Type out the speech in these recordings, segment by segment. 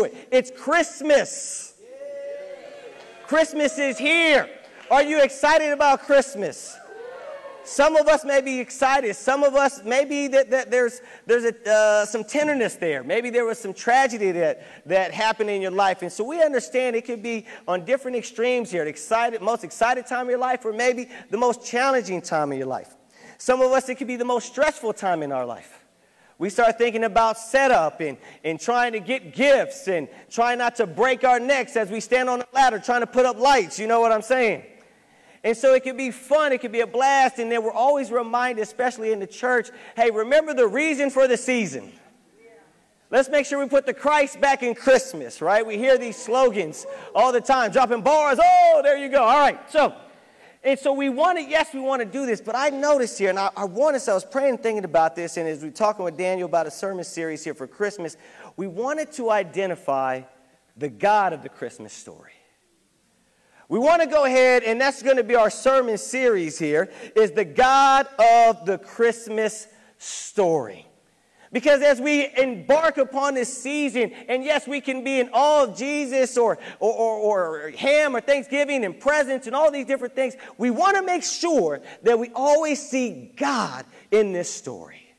it. It's Christmas. Christmas is here. Are you excited about Christmas? Some of us may be excited. Some of us, maybe that, that there's, there's a, uh, some tenderness there. Maybe there was some tragedy that, that happened in your life. And so we understand it could be on different extremes here. The excited, most excited time of your life or maybe the most challenging time of your life. Some of us, it could be the most stressful time in our life. We start thinking about setup and, and trying to get gifts and trying not to break our necks as we stand on the ladder trying to put up lights. You know what I'm saying? And so it can be fun, it can be a blast, and then we're always reminded, especially in the church, hey, remember the reason for the season. Let's make sure we put the Christ back in Christmas, right? We hear these slogans all the time, dropping bars. Oh, there you go. All right. So, and so we want to, yes, we want to do this, but I noticed here, and I, I wanted, so I was praying thinking about this, and as we are talking with Daniel about a sermon series here for Christmas, we wanted to identify the God of the Christmas story. We want to go ahead, and that's going to be our sermon series here, is the God of the Christmas story. Because as we embark upon this season, and yes, we can be in all of Jesus or, or, or, or Ham or Thanksgiving and presents and all these different things, we want to make sure that we always see God in this story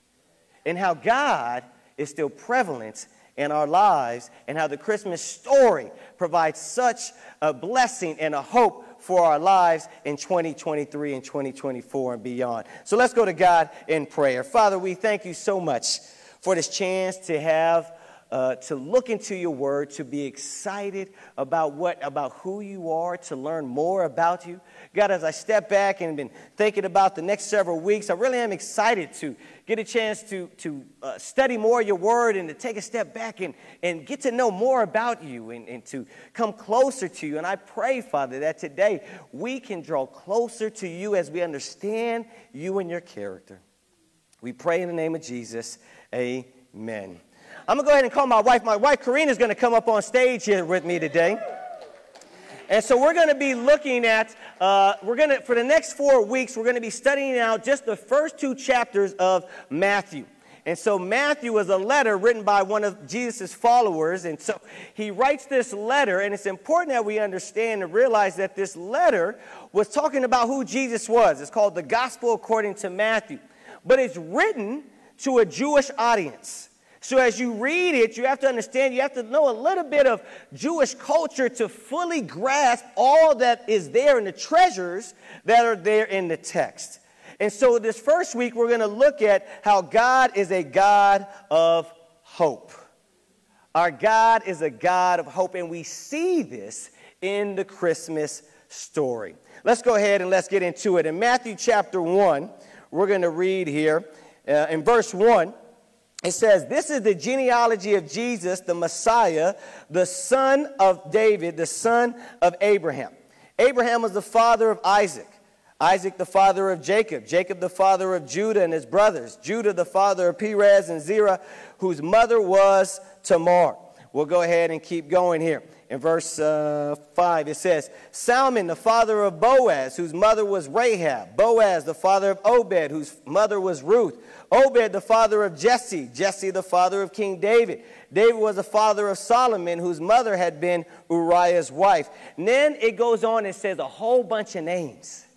and how God is still prevalent in our lives and how the Christmas story provides such a blessing and a hope for our lives in 2023 and 2024 and beyond. So let's go to God in prayer. Father, we thank you so much for this chance to have uh, to look into your word, to be excited about what, about who you are, to learn more about you. God, as I step back and been thinking about the next several weeks, I really am excited to get a chance to, to uh, study more your word and to take a step back and, and get to know more about you and, and to come closer to you. And I pray, Father, that today we can draw closer to you as we understand you and your character. We pray in the name of Jesus. Amen. I'm going to go ahead and call my wife. My wife, Karina, is going to come up on stage here with me today. And so we're going to be looking at, uh, we're going to, for the next four weeks, we're going to be studying out just the first two chapters of Matthew. And so Matthew is a letter written by one of Jesus' followers. And so he writes this letter, and it's important that we understand and realize that this letter was talking about who Jesus was. It's called the Gospel according to Matthew. But it's written to a Jewish audience. So as you read it, you have to understand, you have to know a little bit of Jewish culture to fully grasp all that is there in the treasures that are there in the text. And so this first week, we're going to look at how God is a God of hope. Our God is a God of hope, and we see this in the Christmas story. Let's go ahead and let's get into it. In Matthew chapter 1, we're going to read here uh, in verse 1 it says, This is the genealogy of Jesus, the Messiah, the son of David, the son of Abraham. Abraham was the father of Isaac. Isaac, the father of Jacob. Jacob, the father of Judah and his brothers. Judah, the father of Perez and Zerah, whose mother was Tamar. We'll go ahead and keep going here. In verse uh, 5, it says, Salmon, the father of Boaz, whose mother was Rahab. Boaz, the father of Obed, whose mother was Ruth. Obed, the father of Jesse. Jesse, the father of King David. David was the father of Solomon, whose mother had been Uriah's wife. And then it goes on and says a whole bunch of names.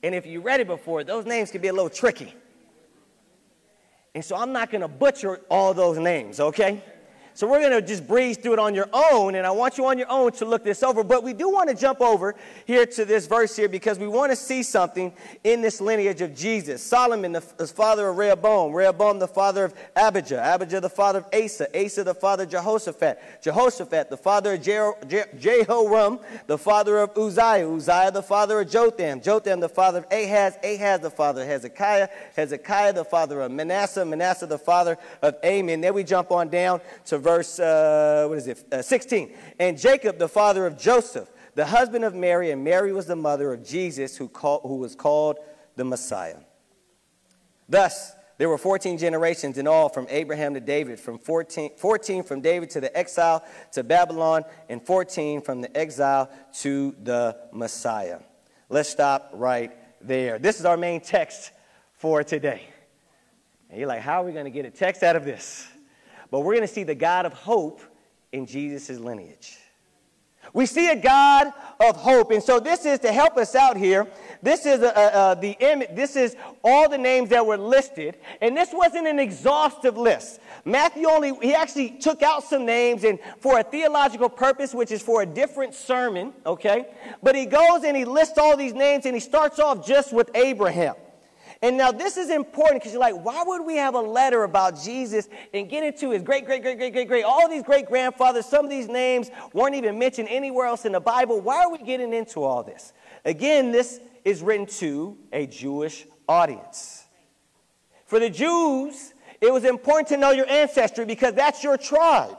And if you read it before, those names can be a little tricky. And so I'm not going to butcher all those names, okay? So we're going to just breeze through it on your own, and I want you on your own to look this over. But we do want to jump over here to this verse here because we want to see something in this lineage of Jesus. Solomon, the, the father of Rehoboam, Rehoboam, the father of Abijah, Abijah, the father of Asa, Asa, the father of Jehoshaphat, Jehoshaphat, the father of Jehoram, the father of Uzziah, Uzziah, the father of Jotham, Jotham, the father of Ahaz, Ahaz, the father of Hezekiah, Hezekiah, the father of Manasseh, Manasseh, the father of Amon. Then we jump on down to verse, uh, what is it, uh, 16. And Jacob, the father of Joseph, the husband of Mary, and Mary was the mother of Jesus, who, call, who was called the Messiah. Thus, there were 14 generations in all from Abraham to David, from 14, 14 from David to the exile to Babylon, and 14 from the exile to the Messiah. Let's stop right there. This is our main text for today. And you're like, how are we going to get a text out of this? But we're going to see the God of hope in Jesus' lineage. We see a God of hope. And so this is to help us out here. This is a, a, a, the image. This is all the names that were listed. And this wasn't an exhaustive list. Matthew only, he actually took out some names and for a theological purpose, which is for a different sermon, okay? But he goes and he lists all these names and he starts off just with Abraham. And now this is important because you're like, why would we have a letter about Jesus and get into his great, great, great, great, great, great, all these great grandfathers? Some of these names weren't even mentioned anywhere else in the Bible. Why are we getting into all this? Again, this is written to a Jewish audience. For the Jews, it was important to know your ancestry because that's your tribe.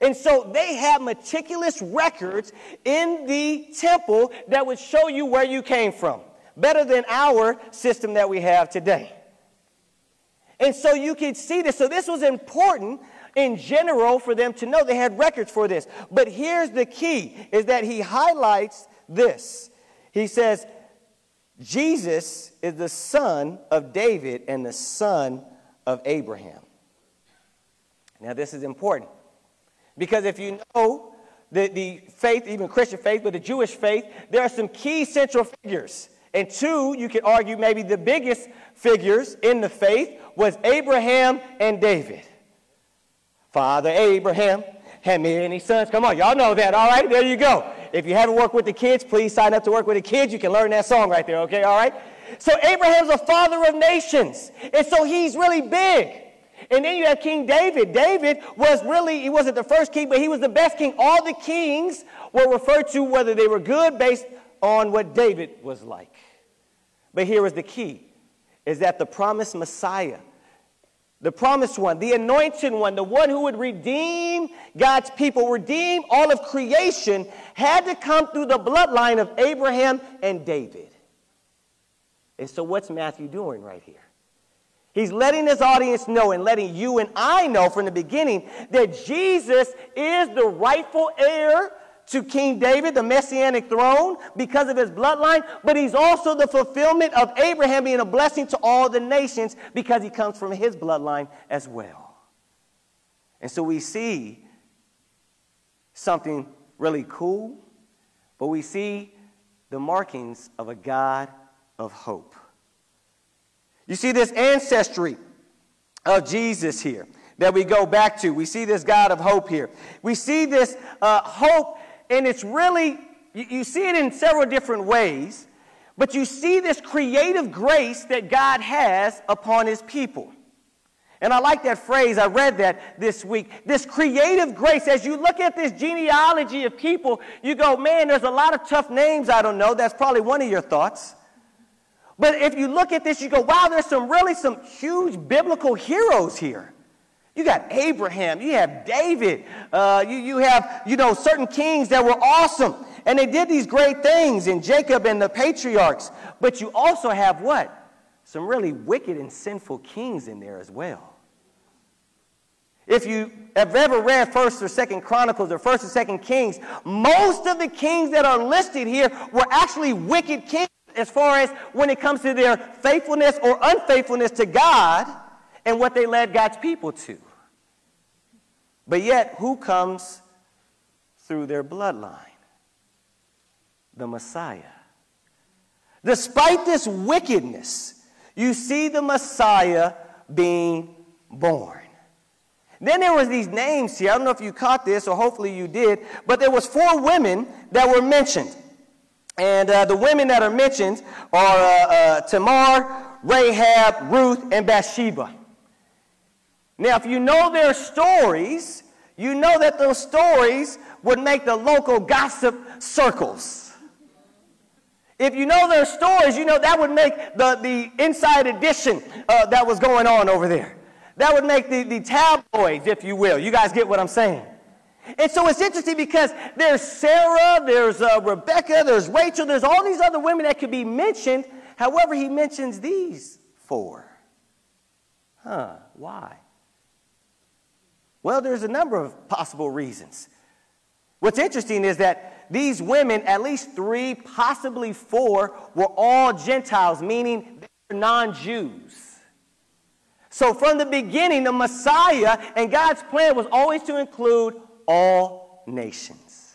And so they had meticulous records in the temple that would show you where you came from better than our system that we have today. And so you can see this. So this was important in general for them to know they had records for this. But here's the key is that he highlights this. He says Jesus is the son of David and the son of Abraham. Now this is important because if you know the, the faith, even Christian faith, but the Jewish faith, there are some key central figures and two, you could argue maybe the biggest figures in the faith was Abraham and David. Father Abraham had many sons. Come on, y'all know that. All right, there you go. If you haven't worked with the kids, please sign up to work with the kids. You can learn that song right there, okay? All right? So Abraham's a father of nations. And so he's really big. And then you have King David. David was really, he wasn't the first king, but he was the best king. All the kings were referred to whether they were good based on what David was like. But here is the key is that the promised Messiah, the promised one, the anointed one, the one who would redeem God's people, redeem all of creation, had to come through the bloodline of Abraham and David. And so, what's Matthew doing right here? He's letting his audience know and letting you and I know from the beginning that Jesus is the rightful heir to King David, the messianic throne, because of his bloodline, but he's also the fulfillment of Abraham being a blessing to all the nations because he comes from his bloodline as well. And so we see something really cool, but we see the markings of a God of hope. You see this ancestry of Jesus here that we go back to. We see this God of hope here. We see this uh, hope and it's really, you, see it in several different ways, but you see this creative grace that God has upon his people. And I like that phrase. I read that this week. This creative grace, as you look at this genealogy of people, you go, man, there's a lot of tough names I don't know. That's probably one of your thoughts. But if you look at this, you go, wow, there's some really some huge biblical heroes here. You got Abraham, you have David, uh, you, you have, you know, certain kings that were awesome. And they did these great things in Jacob and the patriarchs. But you also have what? Some really wicked and sinful kings in there as well. If you have ever read First or Second Chronicles or First or Second Kings, most of the kings that are listed here were actually wicked kings as far as when it comes to their faithfulness or unfaithfulness to God and what they led God's people to. But yet, who comes through their bloodline? The Messiah. Despite this wickedness, you see the Messiah being born. Then there was these names here. I don't know if you caught this, or hopefully you did, but there was four women that were mentioned. And uh, the women that are mentioned are uh, uh, Tamar, Rahab, Ruth, and Bathsheba. Now, if you know their stories, you know that those stories would make the local gossip circles. If you know their stories, you know that would make the, the inside edition uh, that was going on over there. That would make the, the tabloids, if you will. You guys get what I'm saying? And so it's interesting because there's Sarah, there's uh, Rebecca, there's Rachel, there's all these other women that could be mentioned. However, he mentions these four. Huh, why? Well, there's a number of possible reasons. What's interesting is that these women, at least three, possibly four, were all Gentiles, meaning they're non Jews. So, from the beginning, the Messiah and God's plan was always to include all nations.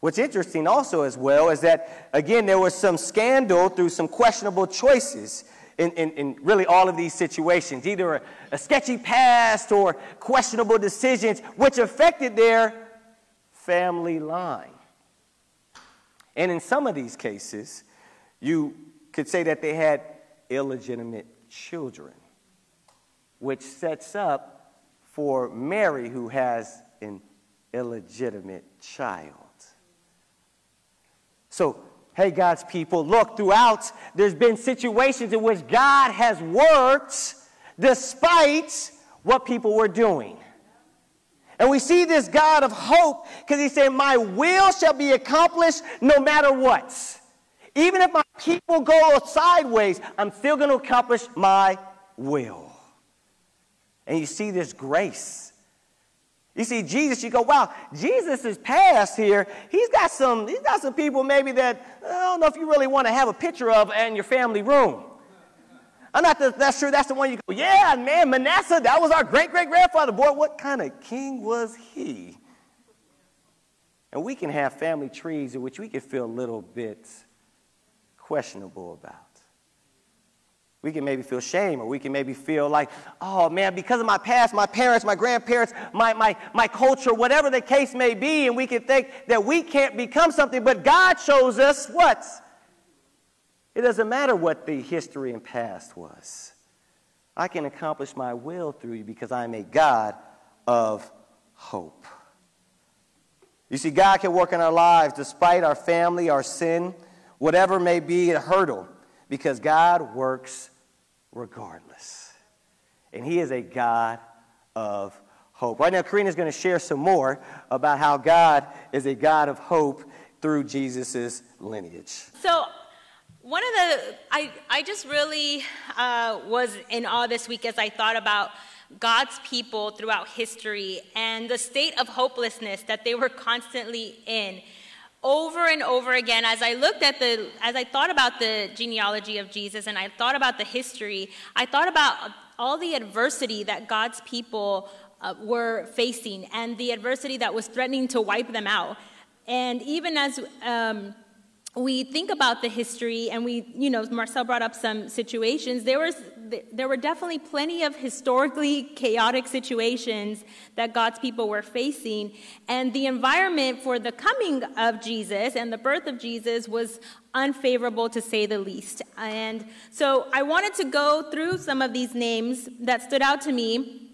What's interesting also, as well, is that, again, there was some scandal through some questionable choices in, in, in really all of these situations, either a, a sketchy past or questionable decisions, which affected their family line. And in some of these cases, you could say that they had illegitimate children, which sets up for Mary, who has an illegitimate child. So, hey, God's people, look, throughout, there's been situations in which God has worked despite what people were doing. And we see this God of hope because he said, My will shall be accomplished no matter what. Even if my people go sideways, I'm still going to accomplish my will. And you see this grace. You see Jesus, you go, wow, Jesus is past here. He's got some, he's got some people maybe that I don't know if you really want to have a picture of in your family room. I'm not the, that's true. That's the one you go, yeah, man, Manasseh, that was our great great grandfather. Boy, what kind of king was he? And we can have family trees in which we can feel a little bit questionable about. We can maybe feel shame, or we can maybe feel like, oh man, because of my past, my parents, my grandparents, my, my, my culture, whatever the case may be, and we can think that we can't become something, but God shows us what? It doesn't matter what the history and past was. I can accomplish my will through you because I'm a God of hope. You see, God can work in our lives despite our family, our sin, whatever may be a hurdle, because God works regardless. And He is a God of hope. Right now, Karina is going to share some more about how God is a God of hope through Jesus' lineage. So, one of the, I, I just really uh, was in awe this week as I thought about God's people throughout history and the state of hopelessness that they were constantly in. Over and over again, as I looked at the, as I thought about the genealogy of Jesus and I thought about the history, I thought about all the adversity that God's people uh, were facing and the adversity that was threatening to wipe them out. And even as um, we think about the history and we, you know, Marcel brought up some situations, there was there were definitely plenty of historically chaotic situations that God's people were facing. And the environment for the coming of Jesus and the birth of Jesus was unfavorable to say the least. And so I wanted to go through some of these names that stood out to me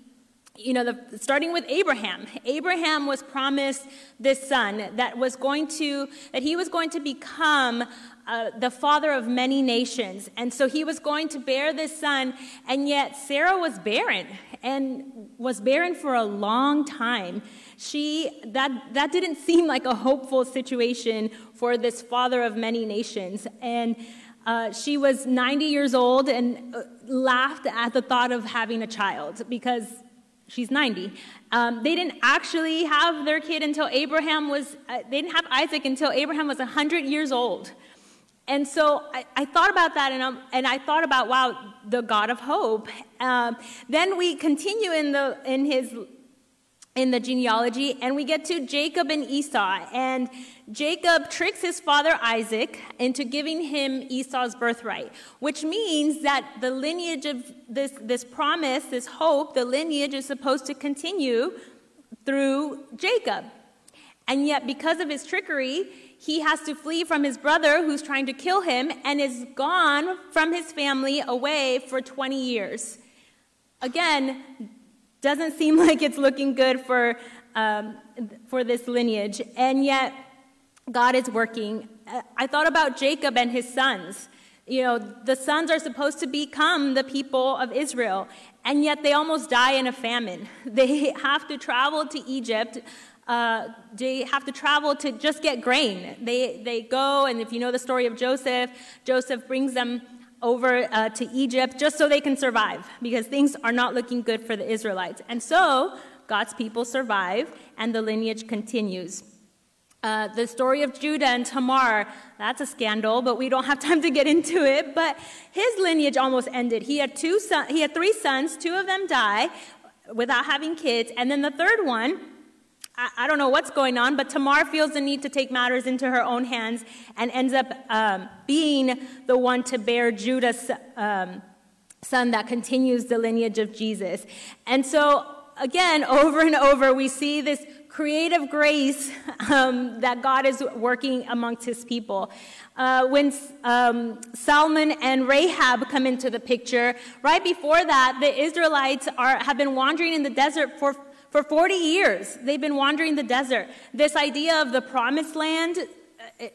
you know, the, starting with Abraham. Abraham was promised this son that was going to, that he was going to become uh, the father of many nations. And so he was going to bear this son, and yet Sarah was barren and was barren for a long time. She, that, that didn't seem like a hopeful situation for this father of many nations. And uh, she was 90 years old and uh, laughed at the thought of having a child because she's 90. Um, they didn't actually have their kid until Abraham was, uh, they didn't have Isaac until Abraham was 100 years old. And so I, I thought about that and, and I thought about, wow, the God of hope. Um, then we continue in, the, in his in the genealogy, and we get to Jacob and Esau. And Jacob tricks his father Isaac into giving him Esau's birthright, which means that the lineage of this, this promise, this hope, the lineage is supposed to continue through Jacob. And yet, because of his trickery, he has to flee from his brother who's trying to kill him and is gone from his family away for 20 years. Again, doesn't seem like it's looking good for, um, for this lineage. And yet, God is working. I thought about Jacob and his sons. You know, the sons are supposed to become the people of Israel, and yet they almost die in a famine. They have to travel to Egypt. Uh, they have to travel to just get grain. They, they go, and if you know the story of Joseph, Joseph brings them over uh, to Egypt just so they can survive because things are not looking good for the Israelites. And so God's people survive and the lineage continues. Uh, the story of Judah and Tamar, that's a scandal, but we don't have time to get into it. But his lineage almost ended. He had two son, he had three sons, two of them die without having kids, and then the third one, I, I don't know what's going on, but Tamar feels the need to take matters into her own hands and ends up um, being the one to bear Judah's um, son that continues the lineage of Jesus. And so, again, over and over, we see this creative grace um, that God is working amongst his people. Uh, when um, Salmon and Rahab come into the picture, right before that, the Israelites are, have been wandering in the desert for, for 40 years. They've been wandering the desert. This idea of the promised land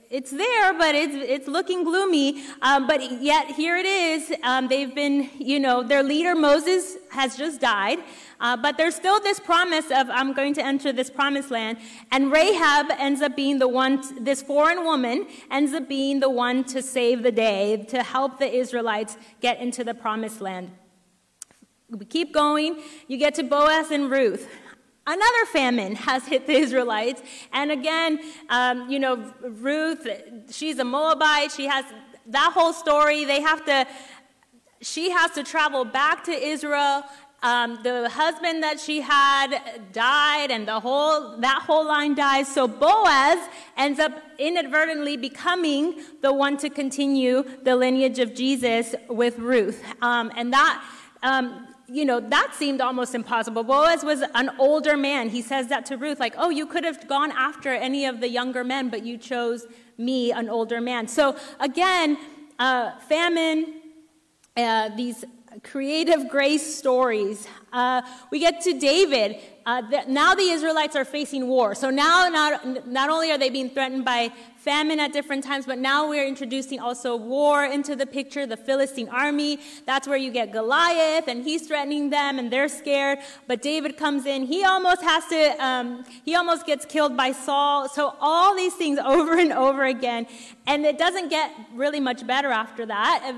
it's there, but it's, it's looking gloomy. Um, but yet here it is. Um, they've been, you know, their leader Moses has just died. Uh, but there's still this promise of, I'm going to enter this promised land. And Rahab ends up being the one, this foreign woman ends up being the one to save the day, to help the Israelites get into the promised land. We keep going. You get to Boaz and Ruth. Another famine has hit the Israelites. And again, um, you know, Ruth, she's a Moabite. She has that whole story. They have to, she has to travel back to Israel. Um, the husband that she had died, and the whole that whole line dies. So Boaz ends up inadvertently becoming the one to continue the lineage of Jesus with Ruth, um, and that um, you know, that seemed almost impossible. Boaz was an older man. He says that to Ruth, like, oh, you could have gone after any of the younger men, but you chose me, an older man. So again, uh, famine, uh, these creative grace stories. Uh, we get to David. Uh, the, now the Israelites are facing war. So now not, not only are they being threatened by famine at different times, but now we're introducing also war into the picture, the Philistine army. That's where you get Goliath, and he's threatening them, and they're scared. But David comes in. He almost has to, um, he almost gets killed by Saul. So all these things over and over again. And it doesn't get really much better after that.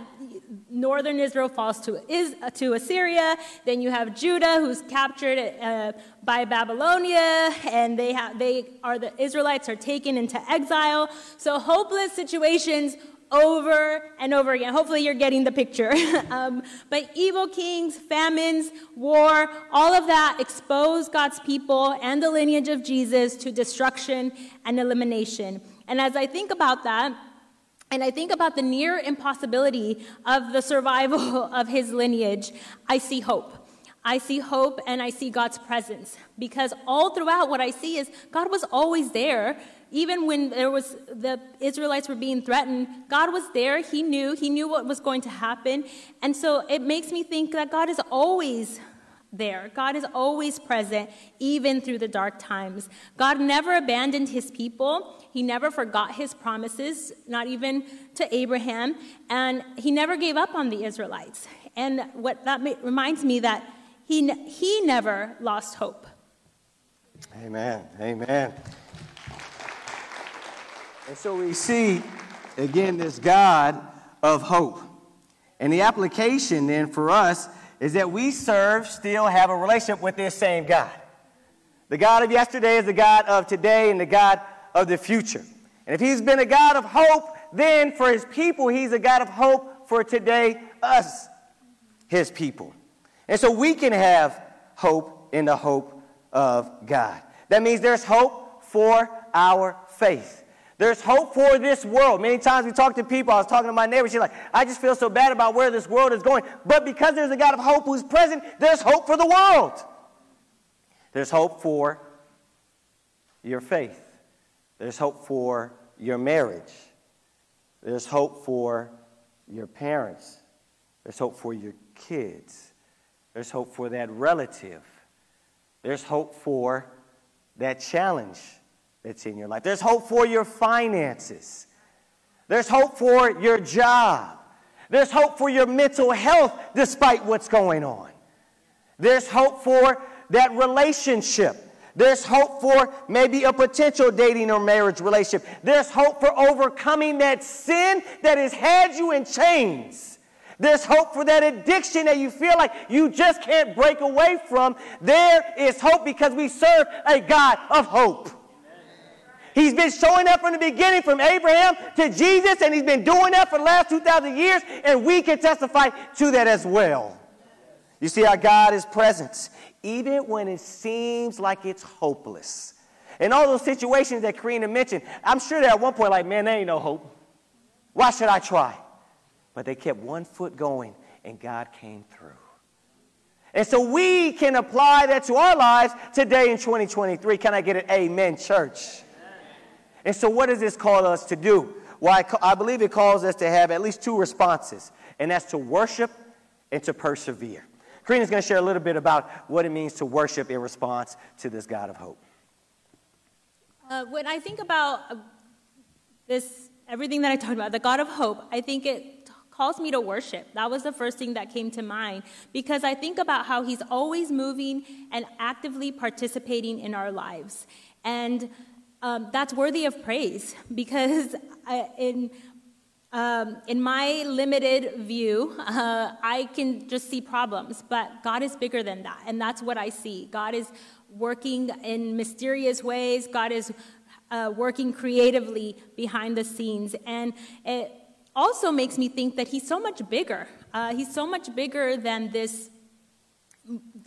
Northern Israel falls to, is, to Assyria. Then you have Judah, who's captured uh, by Babylonia, and they, they are the Israelites are taken into exile. So hopeless situations over and over again. Hopefully, you're getting the picture. um, but evil kings, famines, war, all of that expose God's people and the lineage of Jesus to destruction and elimination. And as I think about that, and I think about the near impossibility of the survival of his lineage, I see hope. I see hope and I see God's presence because all throughout what I see is God was always there. Even when there was the Israelites were being threatened, God was there. He knew. He knew what was going to happen. And so it makes me think that God is always there. God is always present, even through the dark times. God never abandoned his people. He never forgot his promises, not even to Abraham. And he never gave up on the Israelites. And what that reminds me that he, he never lost hope. Amen. Amen. And so we see, again, this God of hope. And the application then for us is that we serve, still have a relationship with this same God. The God of yesterday is the God of today and the God of the future. And if he's been a God of hope, then for his people, he's a God of hope for today, us, his people. And so we can have hope in the hope of God. That means there's hope for our faith. There's hope for this world. Many times we talk to people, I was talking to my neighbor, she's like, I just feel so bad about where this world is going. But because there's a God of hope who's present, there's hope for the world. There's hope for your faith. There's hope for your marriage. There's hope for your parents. There's hope for your kids. There's hope for that relative. There's hope for that challenge that's in your life. There's hope for your finances. There's hope for your job. There's hope for your mental health despite what's going on. There's hope for that relationship. There's hope for maybe a potential dating or marriage relationship. There's hope for overcoming that sin that has had you in chains. There's hope for that addiction that you feel like you just can't break away from. There is hope because we serve a God of hope. He's been showing up from the beginning, from Abraham to Jesus, and he's been doing that for the last 2,000 years, and we can testify to that as well. You see how God is present, even when it seems like it's hopeless. In all those situations that Karina mentioned, I'm sure that at one point, like, man, there ain't no hope. Why should I try? But they kept one foot going, and God came through. And so we can apply that to our lives today in 2023. Can I get an amen, church? And so, what does this call us to do? Well, I, I believe it calls us to have at least two responses, and that's to worship and to persevere. Karina's going to share a little bit about what it means to worship in response to this God of hope. Uh, when I think about uh, this, everything that I talked about, the God of hope, I think it calls me to worship. That was the first thing that came to mind because I think about how He's always moving and actively participating in our lives. And um, that's worthy of praise because I, in um, in my limited view, uh, I can just see problems, but God is bigger than that, and that's what I see. God is working in mysterious ways. God is uh, working creatively behind the scenes, and it also makes me think that He's so much bigger. Uh, he's so much bigger than this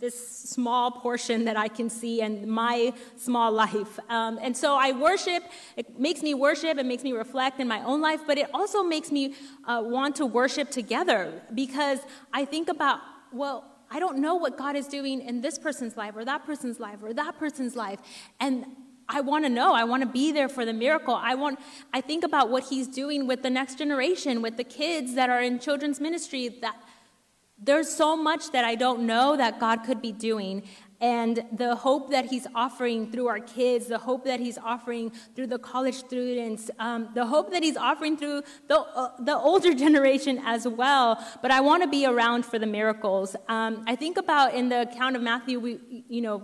this small portion that I can see and my small life. Um, and so I worship. It makes me worship. It makes me reflect in my own life, but it also makes me uh, want to worship together because I think about, well, I don't know what God is doing in this person's life or that person's life or that person's life. And I want to know. I want to be there for the miracle. I want I think about what he's doing with the next generation, with the kids that are in children's ministry that there's so much that I don't know that God could be doing. And the hope that He's offering through our kids, the hope that He's offering through the college students, um, the hope that He's offering through the, uh, the older generation as well. But I want to be around for the miracles. Um, I think about in the account of Matthew, we, you know,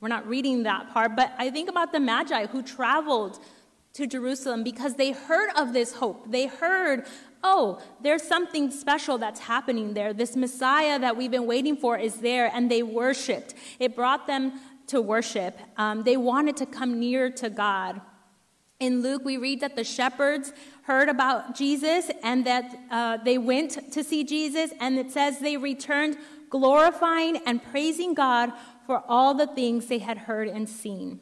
we're not reading that part, but I think about the Magi who traveled to Jerusalem because they heard of this hope. They heard oh, there's something special that's happening there. This Messiah that we've been waiting for is there, and they worshiped. It brought them to worship. Um, they wanted to come near to God. In Luke, we read that the shepherds heard about Jesus and that uh, they went to see Jesus, and it says they returned glorifying and praising God for all the things they had heard and seen.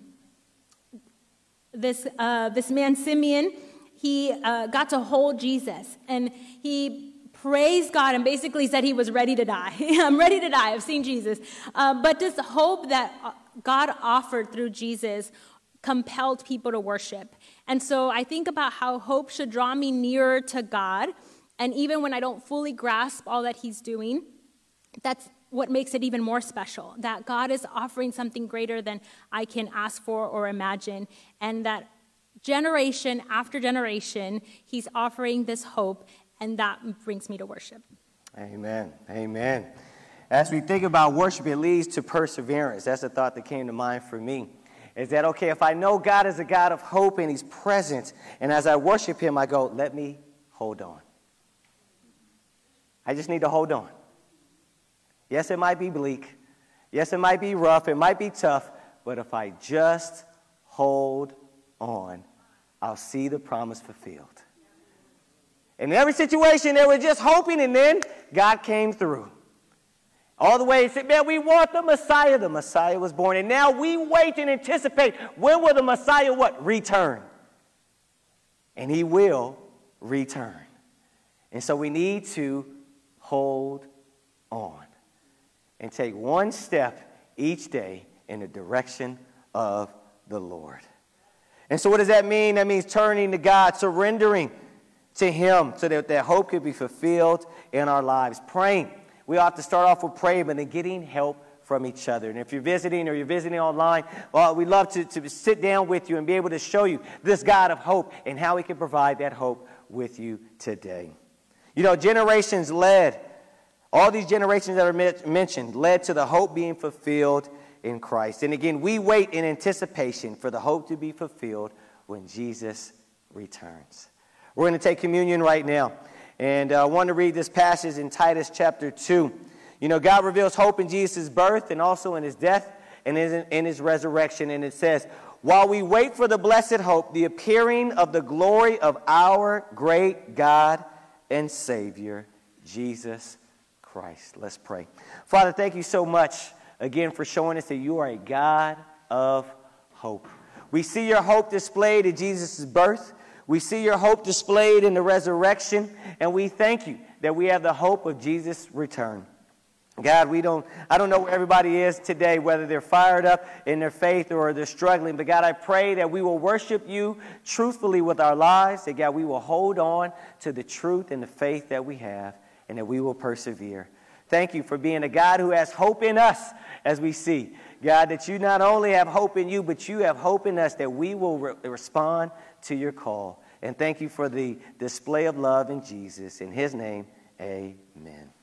This, uh, this man, Simeon, he uh, got to hold Jesus and he praised God and basically said he was ready to die. I'm ready to die. I've seen Jesus. Uh, but this hope that uh, God offered through Jesus compelled people to worship. And so I think about how hope should draw me nearer to God. And even when I don't fully grasp all that he's doing, that's what makes it even more special that God is offering something greater than I can ask for or imagine, and that generation after generation, he's offering this hope, and that brings me to worship. Amen. Amen. As we think about worship, it leads to perseverance. That's a thought that came to mind for me. Is that okay? If I know God is a God of hope and He's present, and as I worship Him, I go, let me hold on. I just need to hold on. Yes, it might be bleak. Yes, it might be rough. It might be tough. But if I just hold on, I'll see the promise fulfilled. In every situation, they were just hoping, and then God came through. All the way, he said, Man, we want the Messiah. The Messiah was born. And now we wait and anticipate when will the Messiah what? Return. And he will return. And so we need to hold on and take one step each day in the direction of the Lord. And so, what does that mean? That means turning to God, surrendering to Him so that that hope could be fulfilled in our lives. Praying. We ought to start off with praying, but then getting help from each other. And if you're visiting or you're visiting online, well, we'd love to, to sit down with you and be able to show you this God of hope and how He can provide that hope with you today. You know, generations led, all these generations that are mentioned led to the hope being fulfilled in Christ. And again, we wait in anticipation for the hope to be fulfilled when Jesus returns. We're going to take communion right now. And uh, I want to read this passage in Titus chapter 2. You know, God reveals hope in Jesus' birth and also in his death. and in his resurrection. And it says, While we wait for the blessed hope, the appearing of the glory of our great God and Savior, Jesus Christ. Let's pray. Father, thank you so much again for showing us that you are a God of hope. We see your hope displayed in Jesus' birth. We see your hope displayed in the resurrection, and we thank you that we have the hope of Jesus' return. God, we don't, I don't know where everybody is today, whether they're fired up in their faith or they're struggling, but God, I pray that we will worship you truthfully with our lives, that God, we will hold on to the truth and the faith that we have, and that we will persevere. Thank you for being a God who has hope in us as we see. God, that you not only have hope in you, but you have hope in us that we will re- respond to your call. And thank you for the display of love in Jesus. In his name, amen.